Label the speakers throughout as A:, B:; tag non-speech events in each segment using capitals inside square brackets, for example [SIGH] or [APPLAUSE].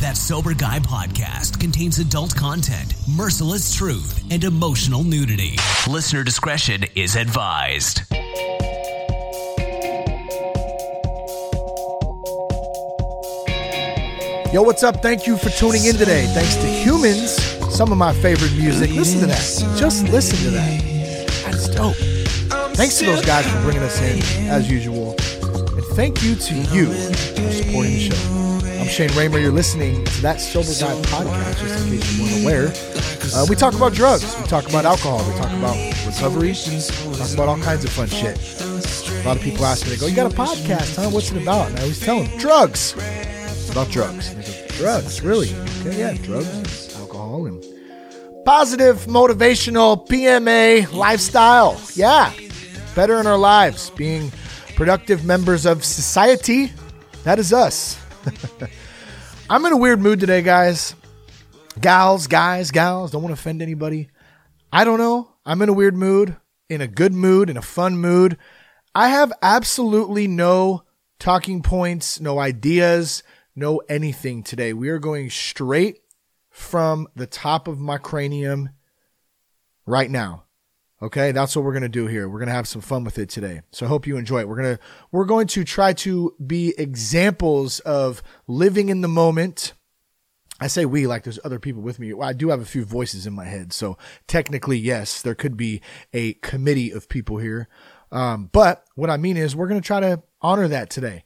A: That Sober Guy podcast contains adult content, merciless truth, and emotional nudity. Listener discretion is advised.
B: Yo, what's up? Thank you for tuning in today. Thanks to Humans, some of my favorite music. Listen to that. Just listen to that. That's dope. Thanks to those guys for bringing us in, as usual. And thank you to you for supporting the show. Shane Raymer. You're listening to that Sober Guy podcast, just in case you weren't aware. Uh, we talk about drugs, we talk about alcohol, we talk about recovery, we talk about all kinds of fun shit. A lot of people ask me, they go, You got a podcast, huh? What's it about? And I always tell them, Drugs. It's about drugs. Go, drugs, really? Okay, yeah, drugs alcohol and positive, motivational, PMA lifestyle. Yeah, better in our lives, being productive members of society. That is us. [LAUGHS] I'm in a weird mood today, guys. Gals, guys, gals, don't want to offend anybody. I don't know. I'm in a weird mood, in a good mood, in a fun mood. I have absolutely no talking points, no ideas, no anything today. We are going straight from the top of my cranium right now. Okay, that's what we're gonna do here. We're gonna have some fun with it today. So I hope you enjoy it. We're gonna we're going to try to be examples of living in the moment. I say we like there's other people with me. I do have a few voices in my head, so technically, yes, there could be a committee of people here. Um, but what I mean is, we're gonna try to honor that today,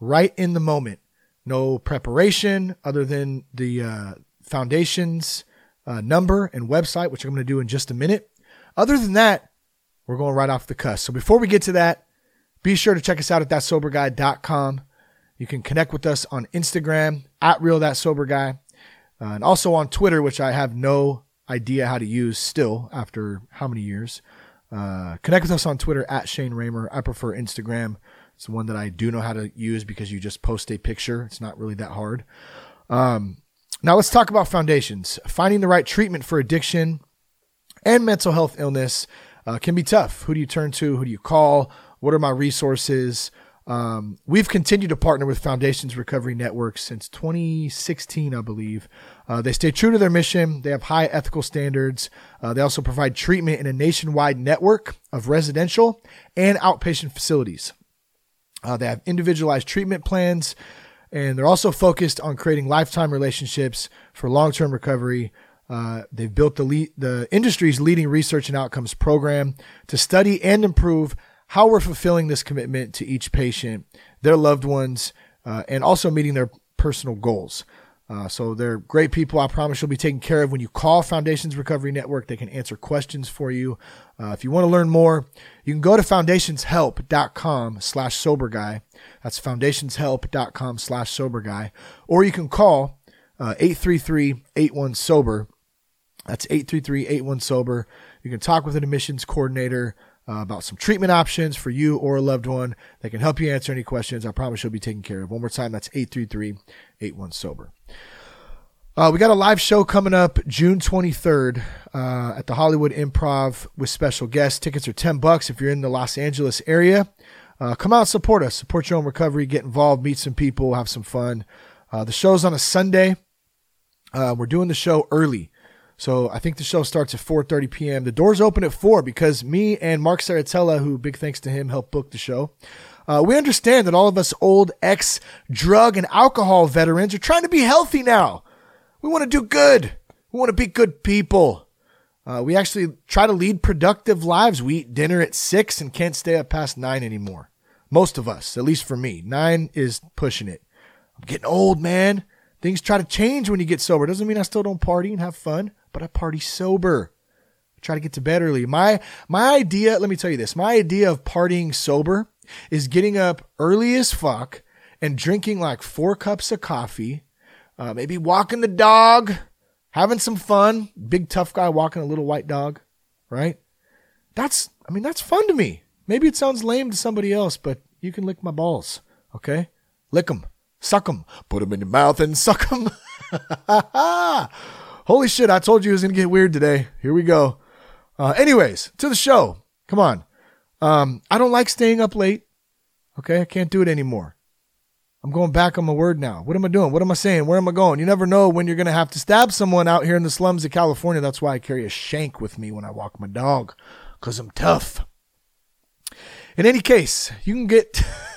B: right in the moment. No preparation other than the uh, foundation's uh, number and website, which I'm gonna do in just a minute. Other than that, we're going right off the cusp. So before we get to that, be sure to check us out at thatsoberguy.com. You can connect with us on Instagram at real that sober guy, uh, and also on Twitter, which I have no idea how to use still after how many years. Uh, connect with us on Twitter at Shane Raymer. I prefer Instagram. It's the one that I do know how to use because you just post a picture. It's not really that hard. Um, now let's talk about foundations. Finding the right treatment for addiction and mental health illness uh, can be tough. Who do you turn to? Who do you call? What are my resources? Um, we've continued to partner with Foundations Recovery Network since 2016, I believe. Uh, they stay true to their mission. They have high ethical standards. Uh, they also provide treatment in a nationwide network of residential and outpatient facilities. Uh, they have individualized treatment plans, and they're also focused on creating lifetime relationships for long-term recovery. Uh, they've built the lead, the industry's leading research and outcomes program to study and improve how we're fulfilling this commitment to each patient, their loved ones, uh, and also meeting their personal goals. Uh, so they're great people. I promise you'll be taken care of when you call Foundations Recovery Network. They can answer questions for you. Uh, if you want to learn more, you can go to foundationshelp.com slash sober guy. That's foundationshelp.com slash sober guy. Or you can call uh, 833-81 sober. That's 833-81 sober. You can talk with an admissions coordinator uh, about some treatment options for you or a loved one. They can help you answer any questions. I promise you'll be taken care of. One more time, that's 833-81 sober. Uh, we got a live show coming up June 23rd uh, at the Hollywood Improv with special guests. Tickets are 10 bucks if you're in the Los Angeles area. Uh, come out support us. Support your own recovery. Get involved. Meet some people. Have some fun. Uh, the show's on a Sunday. Uh, we're doing the show early. So I think the show starts at 4:30 p.m. The doors open at 4 because me and Mark Saratella, who big thanks to him, helped book the show. Uh, we understand that all of us old ex drug and alcohol veterans are trying to be healthy now. We want to do good. We want to be good people. Uh, we actually try to lead productive lives. We eat dinner at six and can't stay up past nine anymore. Most of us, at least for me, nine is pushing it. I'm getting old, man. Things try to change when you get sober. Doesn't mean I still don't party and have fun, but I party sober. I try to get to bed early. My my idea, let me tell you this. My idea of partying sober is getting up early as fuck and drinking like four cups of coffee, uh, maybe walking the dog, having some fun. Big tough guy walking a little white dog, right? That's I mean that's fun to me. Maybe it sounds lame to somebody else, but you can lick my balls, okay? Lick them. Suck them. Put them in your mouth and suck them. [LAUGHS] Holy shit, I told you it was going to get weird today. Here we go. Uh, anyways, to the show. Come on. Um, I don't like staying up late. Okay, I can't do it anymore. I'm going back on my word now. What am I doing? What am I saying? Where am I going? You never know when you're going to have to stab someone out here in the slums of California. That's why I carry a shank with me when I walk my dog, because I'm tough. In any case, you can get. [LAUGHS]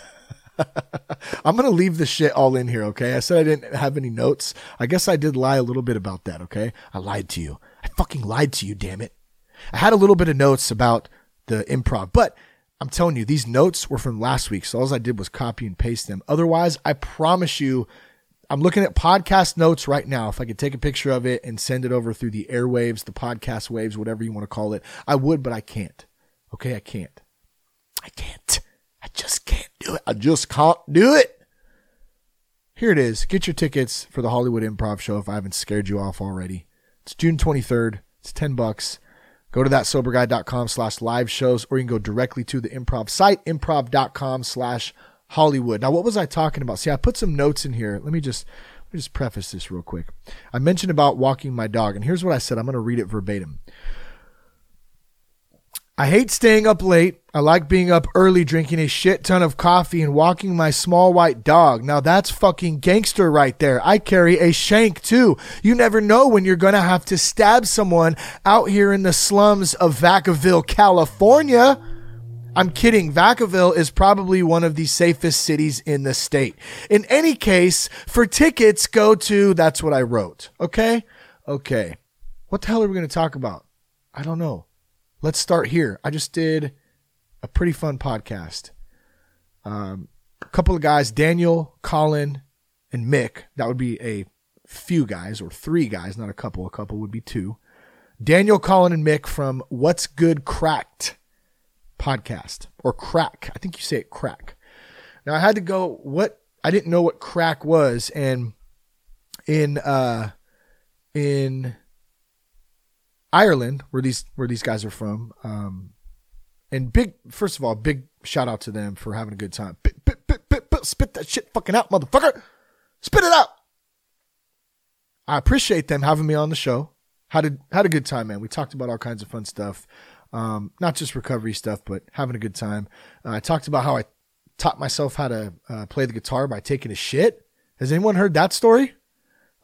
B: I'm going to leave the shit all in here, okay? I said I didn't have any notes. I guess I did lie a little bit about that, okay? I lied to you. I fucking lied to you, damn it. I had a little bit of notes about the improv, but I'm telling you, these notes were from last week. So all I did was copy and paste them. Otherwise, I promise you, I'm looking at podcast notes right now. If I could take a picture of it and send it over through the airwaves, the podcast waves, whatever you want to call it, I would, but I can't. Okay, I can't. I can't. I just can't do it. I just can't do it. Here it is. Get your tickets for the Hollywood Improv Show if I haven't scared you off already. It's June 23rd. It's 10 bucks. Go to thatsoberguy.com slash live shows, or you can go directly to the improv site, improv.com slash Hollywood. Now, what was I talking about? See, I put some notes in here. Let me just let me just preface this real quick. I mentioned about walking my dog, and here's what I said. I'm going to read it verbatim. I hate staying up late. I like being up early, drinking a shit ton of coffee and walking my small white dog. Now that's fucking gangster right there. I carry a shank too. You never know when you're gonna have to stab someone out here in the slums of Vacaville, California. I'm kidding. Vacaville is probably one of the safest cities in the state. In any case, for tickets, go to, that's what I wrote. Okay? Okay. What the hell are we going to talk about? I don't know let's start here. I just did a pretty fun podcast. Um, a couple of guys, Daniel, Colin, and Mick. That would be a few guys or three guys, not a couple. A couple would be two. Daniel, Colin, and Mick from What's Good Cracked podcast or crack. I think you say it crack. Now I had to go what I didn't know what crack was and in uh in Ireland, where these where these guys are from, um, and big first of all, big shout out to them for having a good time. Bit, bit, bit, spit that shit fucking out, motherfucker! Spit it out. I appreciate them having me on the show. Had a had a good time, man. We talked about all kinds of fun stuff, um, not just recovery stuff, but having a good time. Uh, I talked about how I taught myself how to uh, play the guitar by taking a shit. Has anyone heard that story?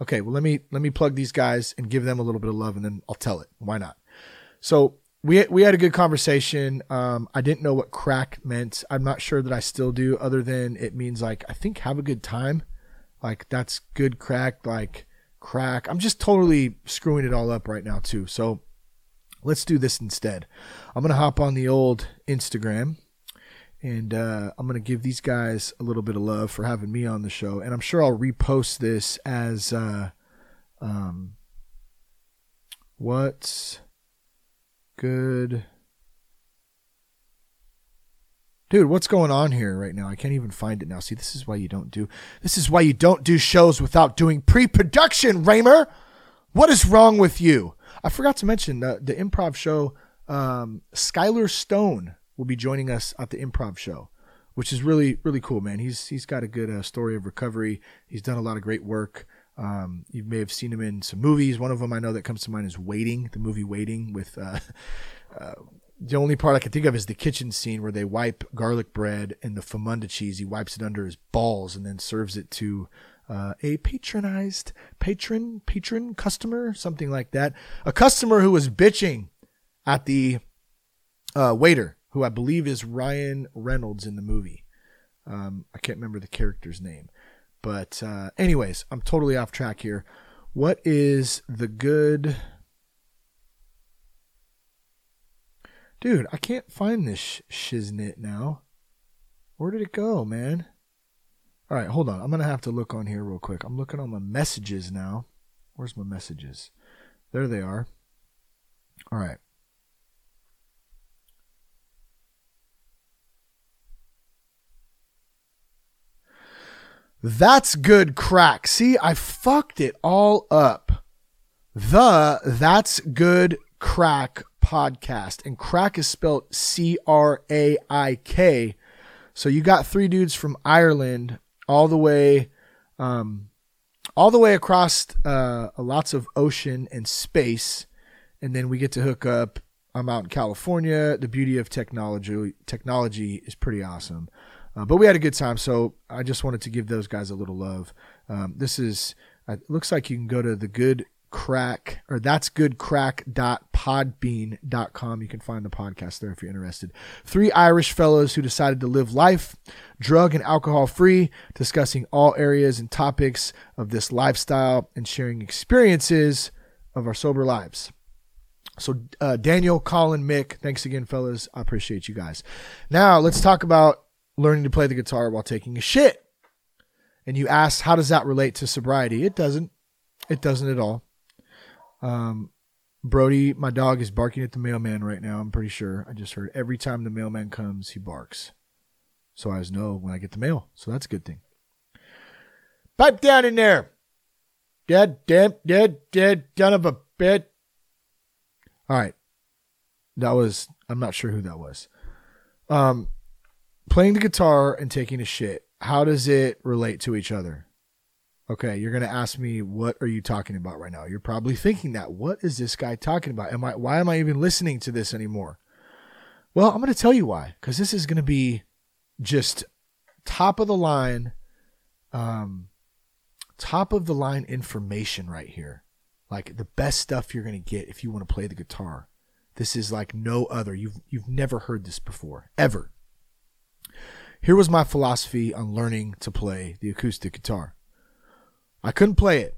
B: Okay, well let me let me plug these guys and give them a little bit of love, and then I'll tell it. Why not? So we we had a good conversation. Um, I didn't know what crack meant. I'm not sure that I still do, other than it means like I think have a good time. Like that's good crack. Like crack. I'm just totally screwing it all up right now too. So let's do this instead. I'm gonna hop on the old Instagram and uh, I'm going to give these guys a little bit of love for having me on the show. And I'm sure I'll repost this as uh, um, what's good. Dude, what's going on here right now? I can't even find it now. See, this is why you don't do this is why you don't do shows without doing pre-production, Raymer. What is wrong with you? I forgot to mention the, the improv show. Um, Skylar Stone will be joining us at the improv show, which is really really cool, man. He's he's got a good uh, story of recovery. He's done a lot of great work. Um, you may have seen him in some movies. One of them I know that comes to mind is Waiting, the movie Waiting with. Uh, uh, the only part I can think of is the kitchen scene where they wipe garlic bread and the famunda cheese. He wipes it under his balls and then serves it to uh, a patronized patron, patron customer, something like that. A customer who was bitching at the uh, waiter who I believe is Ryan Reynolds in the movie. Um, I can't remember the character's name. But, uh, anyways, I'm totally off track here. What is the good. Dude, I can't find this shiznit now. Where did it go, man? All right, hold on. I'm going to have to look on here real quick. I'm looking on my messages now. Where's my messages? There they are. All right. That's good crack. See, I fucked it all up. The That's Good Craic podcast. And crack is spelled C R A I K. So you got three dudes from Ireland all the way um, all the way across uh, lots of ocean and space. And then we get to hook up. I'm out in California. The beauty of technology technology is pretty awesome. Uh, but we had a good time, so I just wanted to give those guys a little love. Um, this is uh, it looks like you can go to the good crack or that's goodcrack.podbean.com. You can find the podcast there if you're interested. Three Irish fellows who decided to live life drug and alcohol free, discussing all areas and topics of this lifestyle and sharing experiences of our sober lives. So, uh, Daniel, Colin, Mick, thanks again, fellas. I appreciate you guys. Now, let's talk about learning to play the guitar while taking a shit. And you ask, how does that relate to sobriety? It doesn't. It doesn't at all. Um, Brody, my dog, is barking at the mailman right now. I'm pretty sure. I just heard every time the mailman comes, he barks. So I always know when I get the mail. So that's a good thing. Pipe down in there. Dead, dead, dead, dead, son of a bit. All right. That was, I'm not sure who that was. Um, playing the guitar and taking a shit, how does it relate to each other? Okay, you're going to ask me what are you talking about right now? You're probably thinking that. What is this guy talking about? Am I why am I even listening to this anymore? Well, I'm going to tell you why cuz this is going to be just top of the line um top of the line information right here. Like the best stuff you're going to get if you want to play the guitar. This is like no other. You've you've never heard this before, ever. Here was my philosophy on learning to play the acoustic guitar. I couldn't play it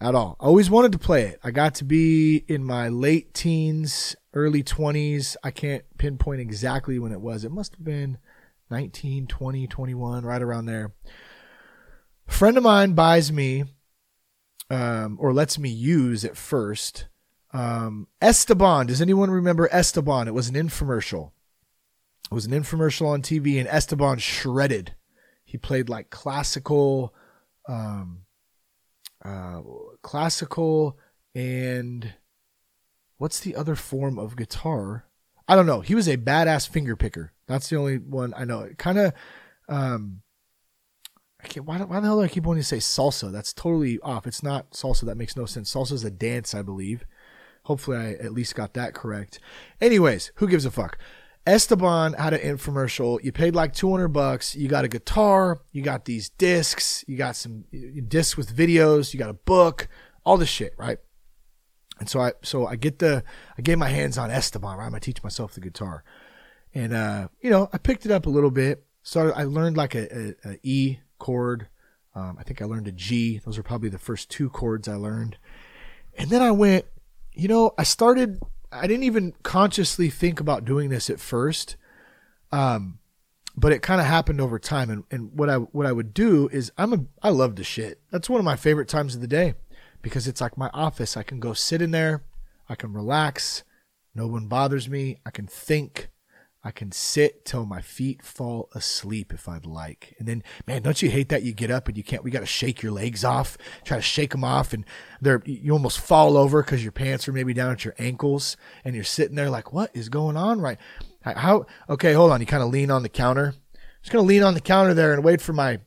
B: at all. I always wanted to play it. I got to be in my late teens, early 20s. I can't pinpoint exactly when it was. It must have been 19, 20, 21, right around there. A friend of mine buys me, um, or lets me use at first, um, Esteban. Does anyone remember Esteban? It was an infomercial. It was an infomercial on TV, and Esteban shredded. He played like classical um, uh, classical and what's the other form of guitar? I don't know. He was a badass finger picker. That's the only one I know. Kind of, um, I can't. Why, why the hell do I keep wanting to say salsa? That's totally off. It's not salsa. That makes no sense. Salsa is a dance, I believe. Hopefully, I at least got that correct. Anyways, who gives a fuck? Esteban had an infomercial. You paid like 200 bucks. You got a guitar. You got these discs. You got some discs with videos. You got a book, all this shit, right? And so I, so I get the, I get my hands on Esteban, right? To teach myself the guitar. And, uh, you know, I picked it up a little bit. So I learned like a, a, a E chord. Um, I think I learned a G. Those are probably the first two chords I learned. And then I went, you know, I started I didn't even consciously think about doing this at first. Um, but it kind of happened over time. And, and what I, what I would do is I'm a, I love to shit. That's one of my favorite times of the day because it's like my office. I can go sit in there. I can relax. No one bothers me. I can think. I can sit till my feet fall asleep if I'd like. And then, man, don't you hate that you get up and you can't, we got to shake your legs off, try to shake them off and they're, you almost fall over because your pants are maybe down at your ankles and you're sitting there like, what is going on right? How, okay, hold on. You kind of lean on the counter. Just going to lean on the counter there and wait for my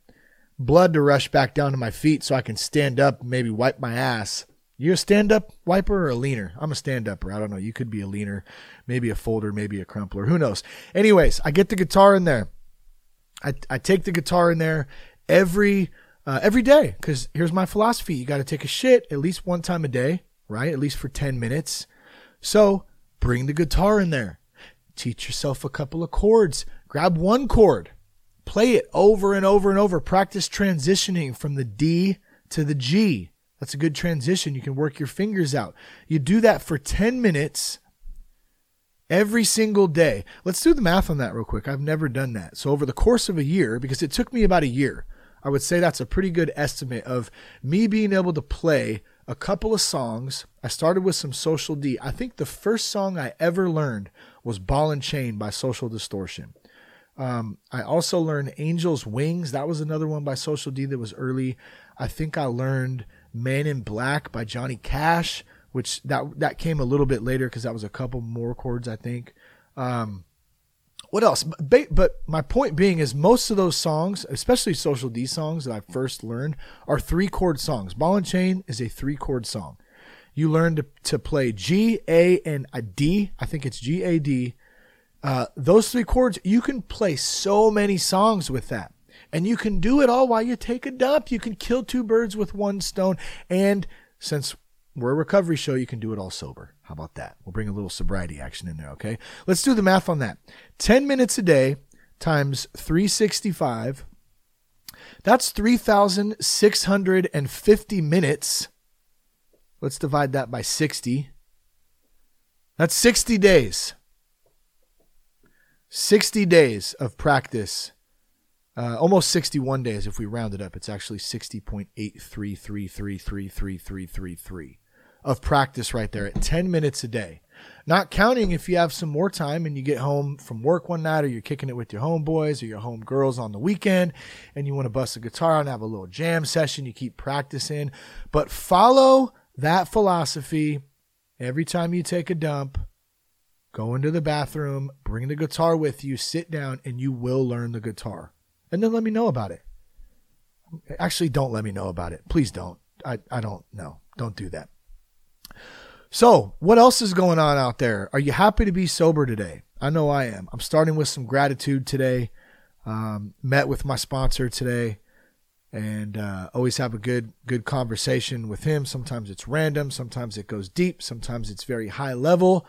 B: blood to rush back down to my feet so I can stand up and maybe wipe my ass. You a stand up wiper or a leaner? I'm a stand upper. I don't know. You could be a leaner, maybe a folder, maybe a crumpler. Who knows? Anyways, I get the guitar in there. I, I take the guitar in there every uh, every day because here's my philosophy: you got to take a shit at least one time a day, right? At least for ten minutes. So bring the guitar in there. Teach yourself a couple of chords. Grab one chord, play it over and over and over. Practice transitioning from the D to the G that's a good transition. You can work your fingers out. You do that for 10 minutes every single day. Let's do the math on that real quick. I've never done that. So, over the course of a year, because it took me about a year, I would say that's a pretty good estimate of me being able to play a couple of songs. I started with some Social D. I think the first song I ever learned was Ball and Chain by Social Distortion. Um, I also learned Angel's Wings. That was another one by Social D that was early. I think I learned Man in Black by Johnny Cash, which that that came a little bit later because that was a couple more chords, I think. Um, what else? But my point being is most of those songs, especially Social D songs that I first learned, are three chord songs. Ball and Chain is a three chord song. You learn to, to play G, A, and a D. I think it's G, A, D. Uh, those three chords, you can play so many songs with that. And you can do it all while you take a dump. You can kill two birds with one stone. And since we're a recovery show, you can do it all sober. How about that? We'll bring a little sobriety action in there, okay? Let's do the math on that. 10 minutes a day times 365. That's 3,650 minutes. Let's divide that by 60. That's 60 days. 60 days of practice. Uh, almost 61 days if we round it up. It's actually 60.8333333333 of practice right there at 10 minutes a day. Not counting if you have some more time and you get home from work one night or you're kicking it with your homeboys or your homegirls on the weekend and you want to bust a guitar and have a little jam session, you keep practicing. But follow that philosophy every time you take a dump Go into the bathroom, bring the guitar with you, sit down, and you will learn the guitar. And then let me know about it. Actually, don't let me know about it. Please don't. I, I don't know. Don't do that. So, what else is going on out there? Are you happy to be sober today? I know I am. I'm starting with some gratitude today. Um, met with my sponsor today and uh, always have a good good conversation with him. Sometimes it's random, sometimes it goes deep, sometimes it's very high level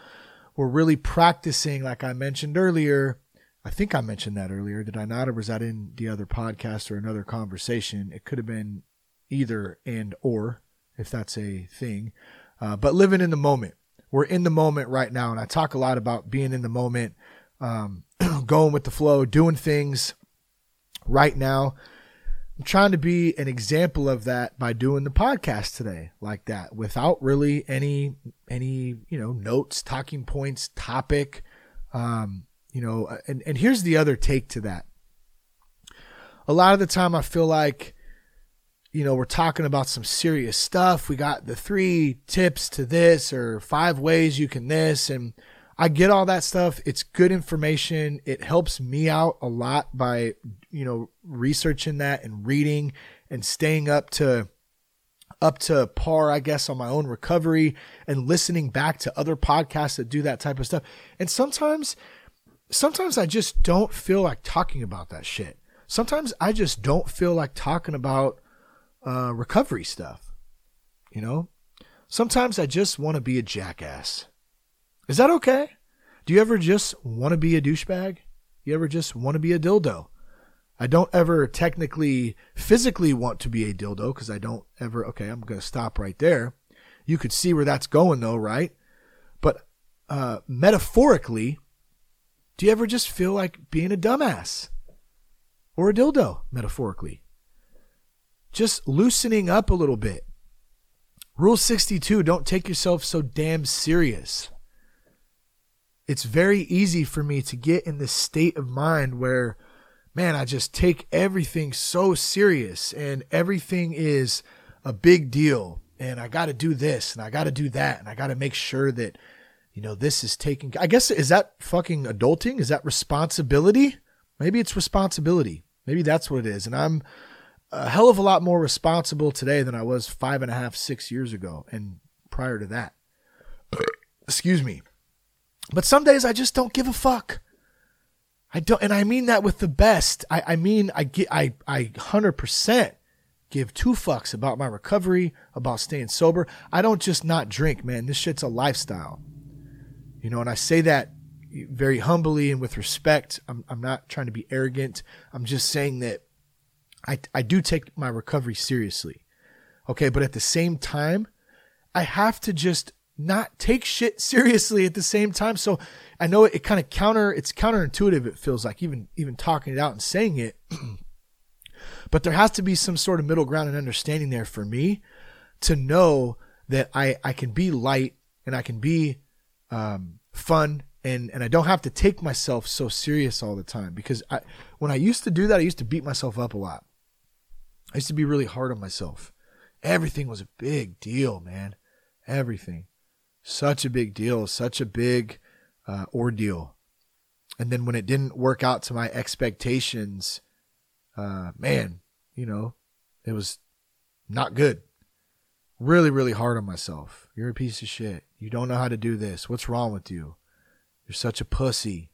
B: we're really practicing, like I mentioned earlier. I think I mentioned that earlier. Did I not? Or was that in the other podcast or another conversation? It could have been either and or, if that's a thing. Uh, but living in the moment. We're in the moment right now. And I talk a lot about being in the moment, um, [CLEARS THROAT] going with the flow, doing things right now. I'm trying to be an example of that by doing the podcast today like that without really any any you know notes talking points topic um you know and and here's the other take to that a lot of the time i feel like you know we're talking about some serious stuff we got the three tips to this or five ways you can this and I get all that stuff. It's good information. It helps me out a lot by, you know, researching that and reading and staying up to up to par, I guess, on my own recovery and listening back to other podcasts that do that type of stuff. And sometimes sometimes I just don't feel like talking about that shit. Sometimes I just don't feel like talking about uh, recovery stuff. You know? Sometimes I just want to be a jackass. Is that okay? Do you ever just want to be a douchebag? You ever just want to be a dildo? I don't ever technically physically want to be a dildo because I don't ever. Okay, I'm going to stop right there. You could see where that's going though, right? But uh, metaphorically, do you ever just feel like being a dumbass or a dildo, metaphorically? Just loosening up a little bit. Rule 62 don't take yourself so damn serious it's very easy for me to get in this state of mind where man i just take everything so serious and everything is a big deal and i got to do this and i got to do that and i got to make sure that you know this is taking i guess is that fucking adulting is that responsibility maybe it's responsibility maybe that's what it is and i'm a hell of a lot more responsible today than i was five and a half six years ago and prior to that [COUGHS] excuse me but some days I just don't give a fuck. I don't, and I mean that with the best. I, I mean, I get, I, I hundred percent give two fucks about my recovery, about staying sober. I don't just not drink, man. This shit's a lifestyle, you know. And I say that very humbly and with respect. I'm, I'm not trying to be arrogant. I'm just saying that I, I do take my recovery seriously. Okay, but at the same time, I have to just not take shit seriously at the same time. So I know it, it kind of counter, it's counterintuitive. It feels like even, even talking it out and saying it, [CLEARS THROAT] but there has to be some sort of middle ground and understanding there for me to know that I, I can be light and I can be, um, fun and, and I don't have to take myself so serious all the time because I, when I used to do that, I used to beat myself up a lot. I used to be really hard on myself. Everything was a big deal, man. Everything such a big deal, such a big uh, ordeal. And then when it didn't work out to my expectations, uh, man, you know, it was not good. Really, really hard on myself. You're a piece of shit. You don't know how to do this. What's wrong with you? You're such a pussy.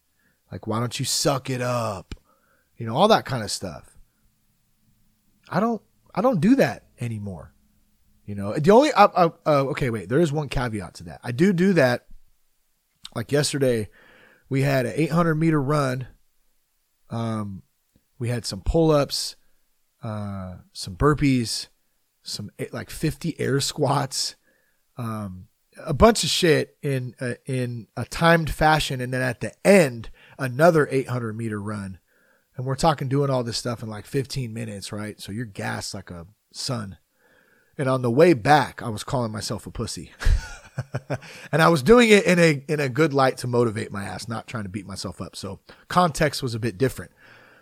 B: Like, why don't you suck it up? You know, all that kind of stuff. I don't, I don't do that anymore. You know, the only, uh, uh, okay, wait, there is one caveat to that. I do do that. Like yesterday, we had an 800 meter run. Um, we had some pull ups, uh, some burpees, some like 50 air squats, um, a bunch of shit in a, in a timed fashion, and then at the end, another 800 meter run. And we're talking doing all this stuff in like 15 minutes, right? So you're gassed like a sun. And on the way back, I was calling myself a pussy. [LAUGHS] and I was doing it in a in a good light to motivate my ass, not trying to beat myself up. So context was a bit different.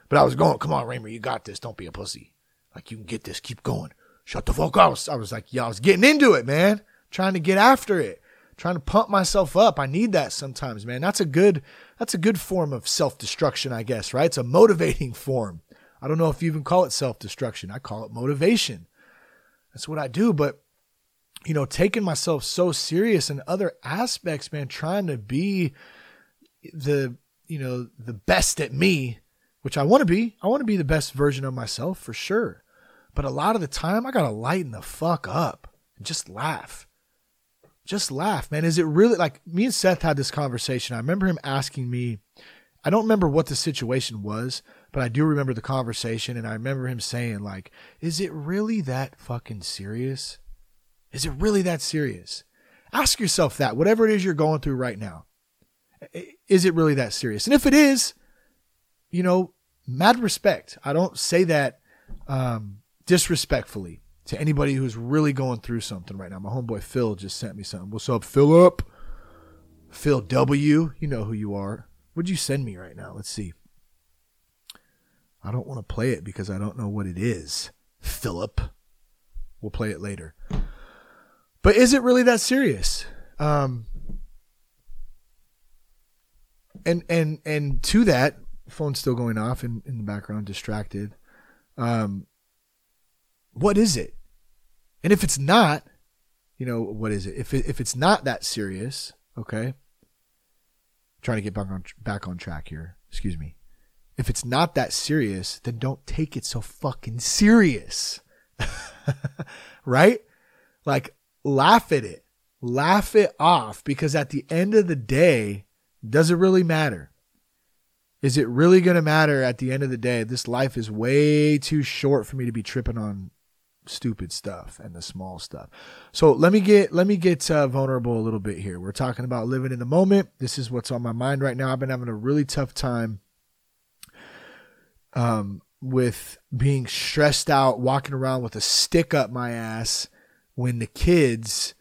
B: But I was going, come on, Raymer, you got this. Don't be a pussy. Like you can get this. Keep going. Shut the fuck up. I was, I was like, yeah, I was getting into it, man. Trying to get after it. Trying to pump myself up. I need that sometimes, man. That's a good that's a good form of self-destruction, I guess, right? It's a motivating form. I don't know if you even call it self-destruction. I call it motivation. That's what I do, but you know, taking myself so serious in other aspects, man, trying to be the, you know, the best at me, which I want to be. I want to be the best version of myself for sure. But a lot of the time, I got to lighten the fuck up and just laugh. Just laugh, man. Is it really like me and Seth had this conversation? I remember him asking me, I don't remember what the situation was, but I do remember the conversation. And I remember him saying, like, is it really that fucking serious? Is it really that serious? Ask yourself that, whatever it is you're going through right now. Is it really that serious? And if it is, you know, mad respect. I don't say that um, disrespectfully to anybody who's really going through something right now. My homeboy Phil just sent me something. What's up, Philip? Phil W. You know who you are. What'd you send me right now? Let's see. I don't want to play it because I don't know what it is. Philip. We'll play it later. But is it really that serious? Um, and and and to that, phone's still going off in, in the background, distracted. Um, what is it? And if it's not, you know, what is it? If it, if it's not that serious, okay. trying to get back on back on track here. Excuse me. If it's not that serious, then don't take it so fucking serious. [LAUGHS] right? Like laugh at it. Laugh it off because at the end of the day, does it really matter? Is it really going to matter at the end of the day? This life is way too short for me to be tripping on stupid stuff and the small stuff. So let me get let me get uh, vulnerable a little bit here. We're talking about living in the moment. This is what's on my mind right now. I've been having a really tough time um, with being stressed out, walking around with a stick up my ass when the kids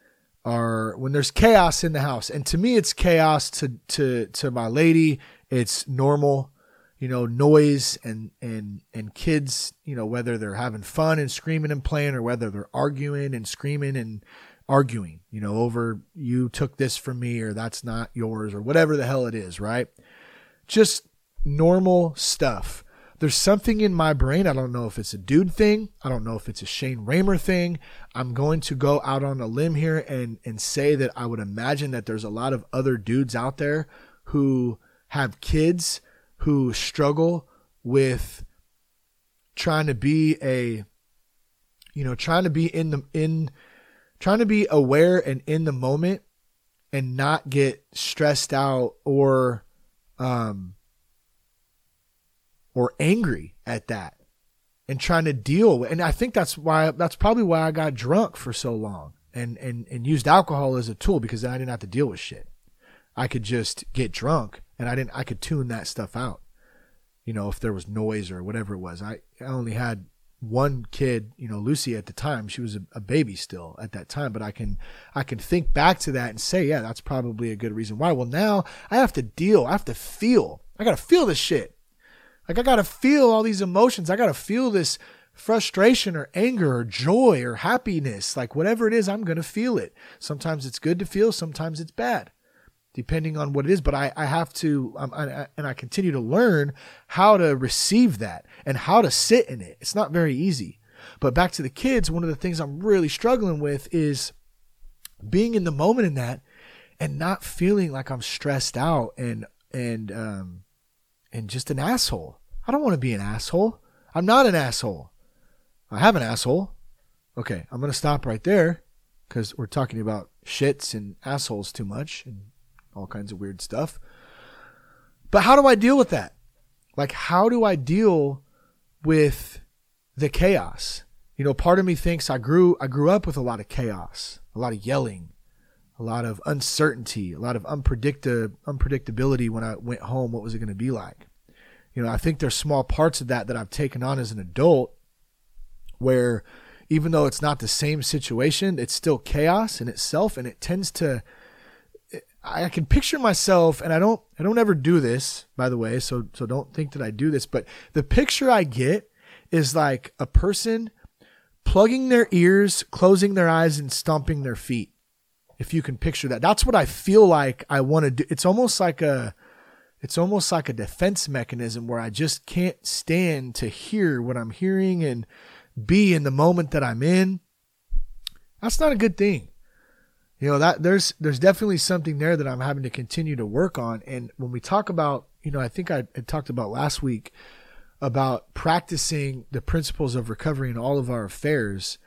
B: are when there's chaos in the house. And to me it's chaos to to to my lady, it's normal, you know, noise and and and kids, you know, whether they're having fun and screaming and playing or whether they're arguing and screaming and arguing, you know, over you took this from me or that's not yours or whatever the hell it is, right? Just normal stuff there's something in my brain. I don't know if it's a dude thing. I don't know if it's a Shane Raymer thing. I'm going to go out on a limb here and, and say that I would imagine that there's a lot of other dudes out there who have kids who struggle with trying to be a, you know, trying to be in the, in, trying to be aware and in the moment and not get stressed out or, um, or angry at that and trying to deal with and I think that's why that's probably why I got drunk for so long and and and used alcohol as a tool because then I didn't have to deal with shit. I could just get drunk and I didn't I could tune that stuff out. You know, if there was noise or whatever it was. I, I only had one kid, you know, Lucy at the time, she was a, a, baby still at that time, but I can I can think back to that and say, yeah, that's probably a good reason why. Well, now I have to deal, I have to feel. I got to feel this shit. Like I got to feel all these emotions. I got to feel this frustration or anger or joy or happiness. Like whatever it is, I'm going to feel it. Sometimes it's good to feel, sometimes it's bad, depending on what it is. But I, I have to, um, I, and I continue to learn how to receive that and how to sit in it. It's not very easy. But back to the kids, one of the things I'm really struggling with is being in the moment in that and not feeling like I'm stressed out and, and, um, and just an asshole. I don't want to be an asshole. I'm not an asshole. I have an asshole. Okay, I'm going to stop right there because we're talking about shits and assholes too much and all kinds of weird stuff. But how do I deal with that? Like, how do I deal with the chaos? You know, part of me thinks I grew I grew up with a lot of chaos, a lot of yelling, a lot of uncertainty, a lot of unpredicta- unpredictability when I went home. What was it going to be like? You know, I think there's small parts of that that I've taken on as an adult where even though it's not the same situation, it's still chaos in itself and it tends to I can picture myself and I don't I don't ever do this by the way, so so don't think that I do this, but the picture I get is like a person plugging their ears, closing their eyes and stomping their feet. If you can picture that. That's what I feel like I want to do. It's almost like a it's almost like a defense mechanism where I just can't stand to hear what I'm hearing and be in the moment that I'm in. That's not a good thing. You know, that there's there's definitely something there that I'm having to continue to work on. And when we talk about, you know, I think I, talked about last week about practicing the principles of recovery in all of our affairs,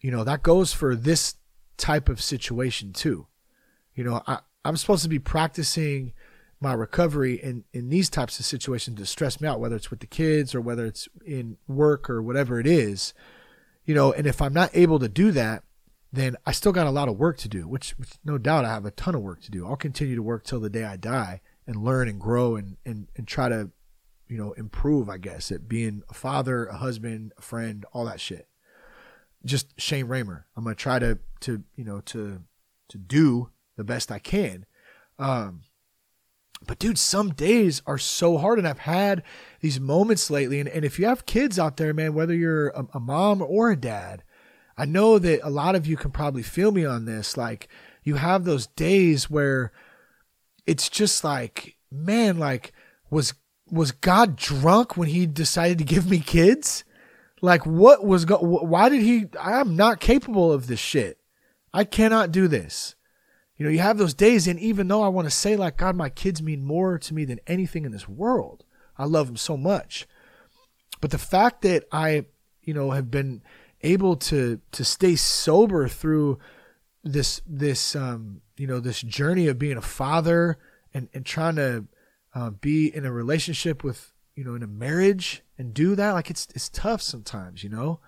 B: you know, that goes for this type of situation too. You know, I, I'm supposed to be practicing my recovery in, in these types of situations to stress me out, whether it's with the kids or whether it's in work or whatever it is, you know, and if I'm not able to do that, then I still got a lot of work to do, which, which no doubt I have a ton of work to do. I'll continue to work till the day I die and learn and grow and, and, and try to, you know, improve, I guess, at being a father, a husband, a friend, all that shit. Just Shane Raymer. I'm going to try to, to, you know, to, to do the best I can. Um, but dude, some days are so hard. And I've had these moments lately. And, and if you have kids out there, man, whether you're a, a mom or a dad, I know that a lot of you can probably feel me on this. Like you have those days where it's just like, man, like was was God drunk when he decided to give me kids? Like what was go- why did he I am not capable of this shit. I cannot do this. You know, you have those days and even though I want to say like God, my kids mean more to me than anything in this world. I love them so much. But the fact that I, you know, have been able to to stay sober through this this um you know this journey of being a father and and trying to uh, be in a relationship with you know in a marriage and do that like it's it's tough sometimes you know?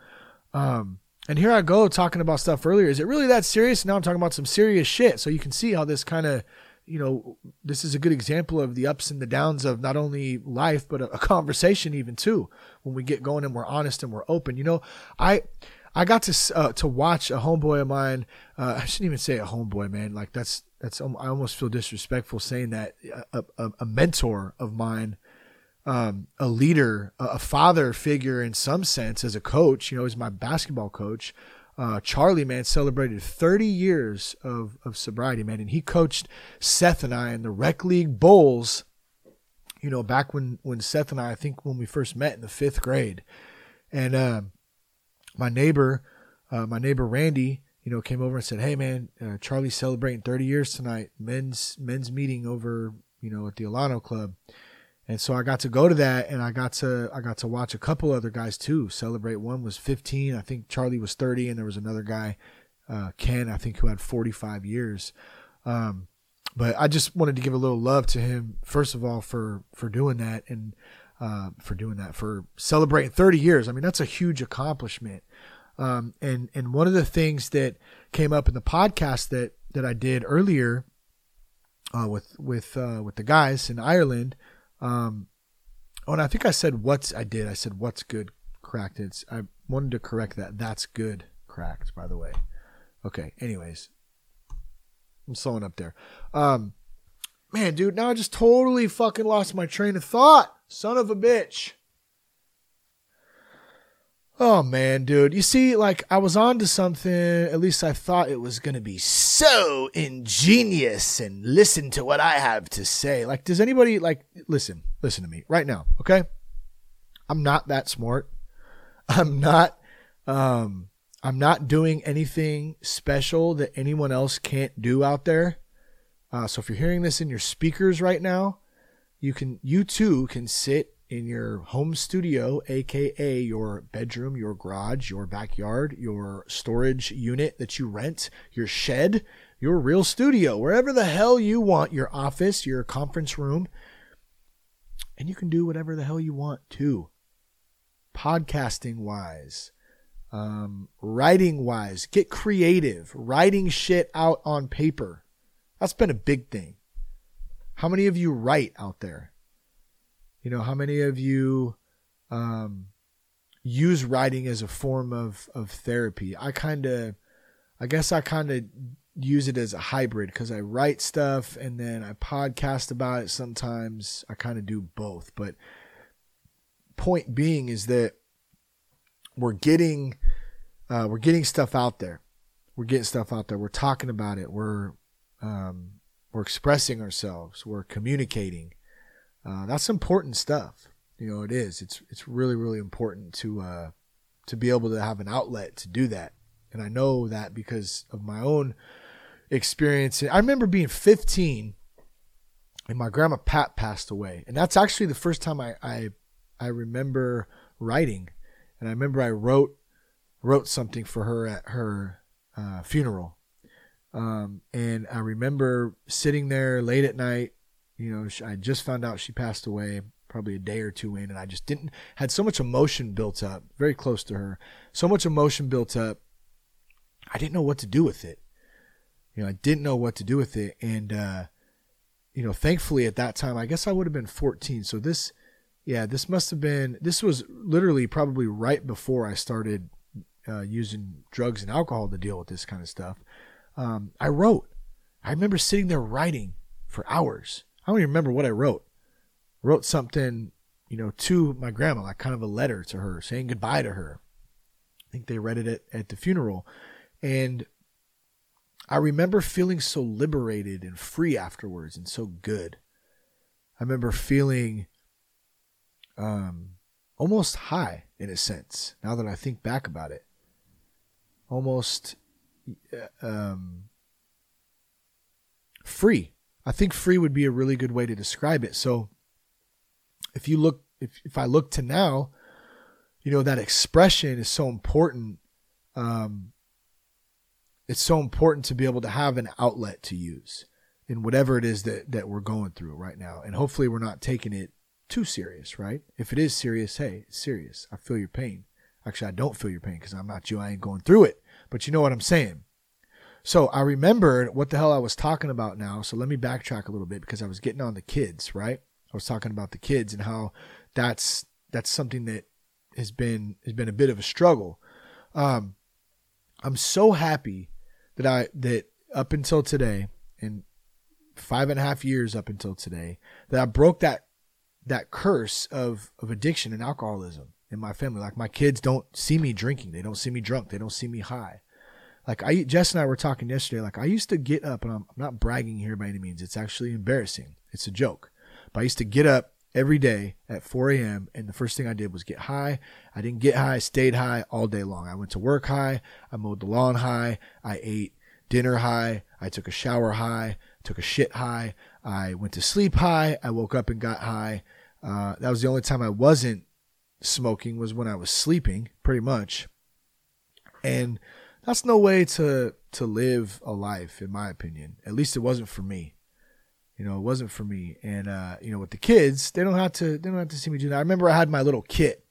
B: Um and here I go talking about stuff earlier. Is it really that serious? Now I'm talking about some serious shit. So you can see how this kind of you know this is a good example of the ups and the downs of not only life but a, a conversation even too when we get going and we're honest and we're open you know I I got to uh, to watch a homeboy of mine. Uh, I shouldn't even say a homeboy, man. Like that's that's I almost feel disrespectful saying that. A, a, a mentor of mine, um, a leader, a, father figure in some sense as a coach. You know, as my basketball coach. Uh, Charlie, man, celebrated 30 years of, of sobriety, man, and he coached Seth and I in the rec league bowls. You know, back when when Seth and I, I think when we first met in the fifth grade, and um, my neighbor, uh, my neighbor Randy, you know, came over and said, "Hey, man, uh, Charlie's celebrating 30 years tonight. Men's men's meeting over, you know, at the Alano Club." And so I got to go to that, and I got to I got to watch a couple other guys too celebrate. One was 15, I think Charlie was 30, and there was another guy, uh, Ken, I think, who had 45 years. Um, but I just wanted to give a little love to him, first of all, for for doing that, and uh, for doing that, for celebrating 30 years. I mean, that's a huge accomplishment. Um, and and one of the things that came up in the podcast that that I did earlier uh, with with uh, with the guys in Ireland, um, oh, and I think I said what's I did. I said what's good cracked. It's I wanted to correct that. That's good cracked. By the way. Okay. Anyways, I'm slowing up there. Um, man, dude, now I just totally fucking lost my train of thought. Son of a bitch. Oh man, dude. You see, like I was on to something, at least I thought it was gonna be so ingenious and listen to what I have to say. Like, does anybody like listen, listen to me right now, okay? I'm not that smart. I'm not um I'm not doing anything special that anyone else can't do out there. Uh, so if you're hearing this in your speakers right now, you can you too can sit in your home studio, aka your bedroom, your garage, your backyard, your storage unit that you rent, your shed, your real studio, wherever the hell you want, your office, your conference room. And you can do whatever the hell you want too. Podcasting wise, um, writing wise, get creative, writing shit out on paper. That's been a big thing. How many of you write out there? You know, how many of you um, use writing as a form of, of therapy? I kind of, I guess I kind of use it as a hybrid because I write stuff and then I podcast about it sometimes. I kind of do both. But point being is that we're getting uh, we're getting stuff out there. We're getting stuff out there. We're talking about it. We're um, we're expressing ourselves. We're communicating. Uh, that's important stuff. You know, it is. It's it's really really important to uh, to be able to have an outlet to do that. And I know that because of my own experience. I remember being 15 and my grandma Pat passed away. And that's actually the first time I, I, I remember writing. And I remember I wrote, wrote something for her at her uh, funeral. Um, and I remember sitting there late at night. You know, I just found out she passed away probably a day or two in, and I just didn't had so much emotion built up, very close to her, so much emotion built up. I didn't know what to do with it you know, I didn't know what to do with it. And, uh, you know, thankfully at that time, I guess I would have been 14. So this, yeah, this must have been, this was literally probably right before I started uh, using drugs and alcohol to deal with this kind of stuff. Um, I wrote. I remember sitting there writing for hours. I don't even remember what I wrote. wrote something, you know, to my grandma, like kind of a letter to her, saying goodbye to her. I think they read it at, at the funeral. And I remember feeling so liberated and free afterwards and so good. I remember feeling um, almost high in a sense, now that I think back about it. Almost uh, um, free. I think free would be a really good way to describe it. So if you look, if, if I look to now, you know, that expression is so important. Um, it's so important to be able to have an outlet to use in whatever it is that, that we're going through right now. And hopefully we're not taking it too serious, right? If it is serious, hey, it's serious. I feel your pain. Actually, I don't feel your pain because I'm not you. I ain't going through it. But you know what I'm saying. So I remembered what the hell I was talking about now. So let me backtrack a little bit because I was getting on the kids, right? I was talking about the kids and how that's that's something that has been has been a bit of a struggle. Um, I'm so happy that I that up until today, and five and a half years up until today, that I broke that that curse of of addiction and alcoholism in my family. Like my kids don't see me drinking, they don't see me drunk, they don't see me high. Like I, Jess and I were talking yesterday. Like I used to get up, and I'm, I'm not bragging here by any means. It's actually embarrassing. It's a joke, but I used to get up every day at 4 a.m. And the first thing I did was get high. I didn't get high, I stayed high all day long. I went to work high. I mowed the lawn high. I ate dinner high. I took a shower high, took a shit high. I went to sleep high. I woke up and got high. Uh, that was the only time I wasn't smoking was when I was sleeping, pretty much. And that's no way to to live a life, in my opinion. At least it wasn't for me. You know, it wasn't for me. And uh, you know, with the kids, they don't have to they don't have to see me do that. I remember I had my little kit.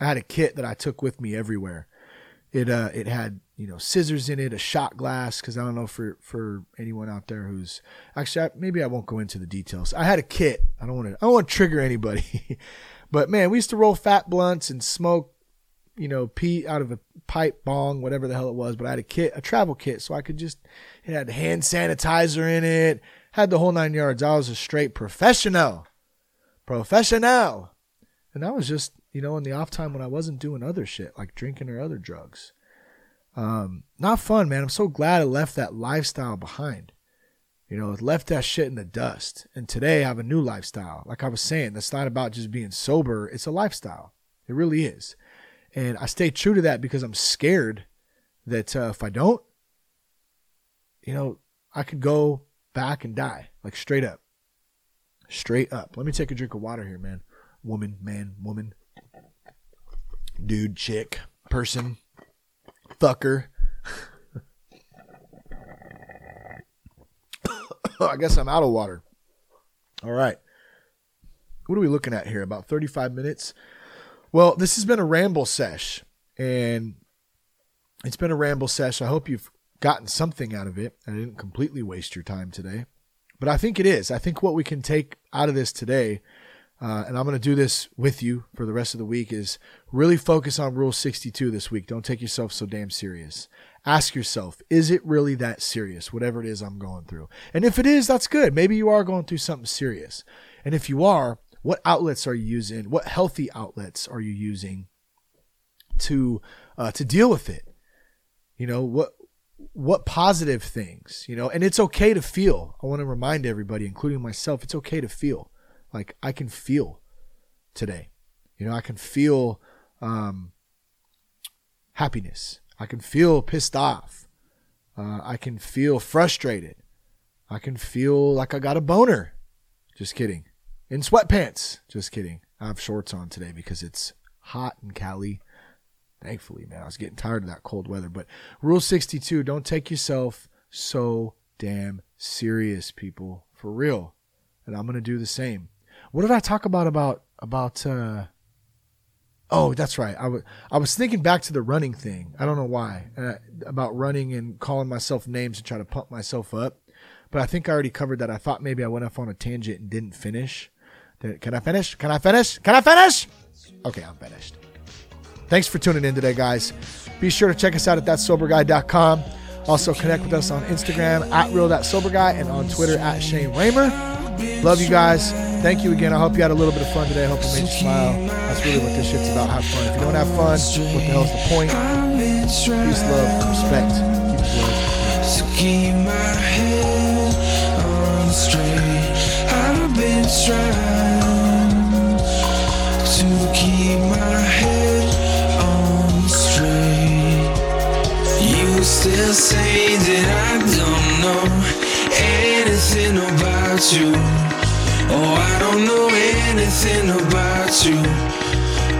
B: I had a kit that I took with me everywhere. It uh it had, you know, scissors in it, a shot glass cuz I don't know for for anyone out there who's actually I, maybe I won't go into the details. I had a kit. I don't want to I don't want to trigger anybody. [LAUGHS] but man, we used to roll fat blunts and smoke you know, pee out of a pipe bong, whatever the hell it was. But I had a kit, a travel kit, so I could just, it had hand sanitizer in it, had the whole nine yards. I was a straight professional. Professional. And that was just, you know, in the off time when I wasn't doing other shit like drinking or other drugs. Um, not fun, man. I'm so glad I left that lifestyle behind. You know, left that shit in the dust. And today I have a new lifestyle. Like I was saying, that's not about just being sober, it's a lifestyle. It really is. And I stay true to that because I'm scared that uh, if I don't, you know, I could go back and die, like straight up. Straight up. Let me take a drink of water here, man. Woman, man, woman, dude, chick, person, fucker. [COUGHS] I guess I'm out of water. All right. What are we looking at here? About 35 minutes. Well, this has been a ramble sesh, and it's been a ramble sesh. I hope you've gotten something out of it I didn't completely waste your time today. But I think it is. I think what we can take out of this today, uh, and I'm going to do this with you for the rest of the week, is really focus on Rule 62 this week. Don't take yourself so damn serious. Ask yourself, is it really that serious, whatever it is I'm going through? And if it is, that's good. Maybe you are going through something serious. And if you are, what outlets are you using? What healthy outlets are you using to uh, to deal with it? You know what what positive things, you know, and it's okay to feel. I want to remind everybody, including myself, it's okay to feel. Like I can feel today. You know, I can feel um, happiness. I can feel pissed off. Uh, I can feel frustrated. I can feel like I got a boner. Just kidding. In sweatpants. Just kidding. I have shorts on today because it's hot in Cali. Thankfully, man, I was getting tired of that cold weather. But rule 62 don't take yourself so damn serious, people. For real. And I'm going to do the same. What did I talk about? About, about, uh, Oh, that's right. I was I was thinking back to the running thing. I don't know why uh, about running and calling myself names to try to pump myself up, but I think I already covered that. I thought maybe I went off on a tangent and didn't finish. Can I finish? Can I finish? Can I finish? Okay, I'm finished. Thanks for tuning in today, guys. Be sure to check us out at thatsoberguy.com. Also, connect with us on Instagram at real.soberguy and on Twitter at Shane Ramer. Love you guys. Thank you again. I hope you had a little bit of fun today. I hope it made you smile. That's really what this shit's about. Have fun. If you don't have fun, what the hell's the point? Peace, love, respect. Keep it real.
C: So keep my head on straight. I've been trying still say that I don't know anything about you. Oh, I don't know anything about you.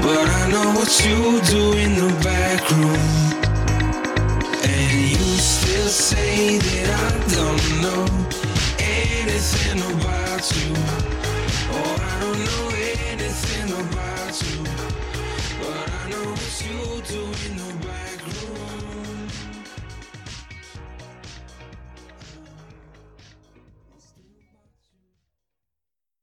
C: But I know what you do in the back room. And you still say that I don't know anything about you. Oh, I don't know anything about you. But I know what you do in the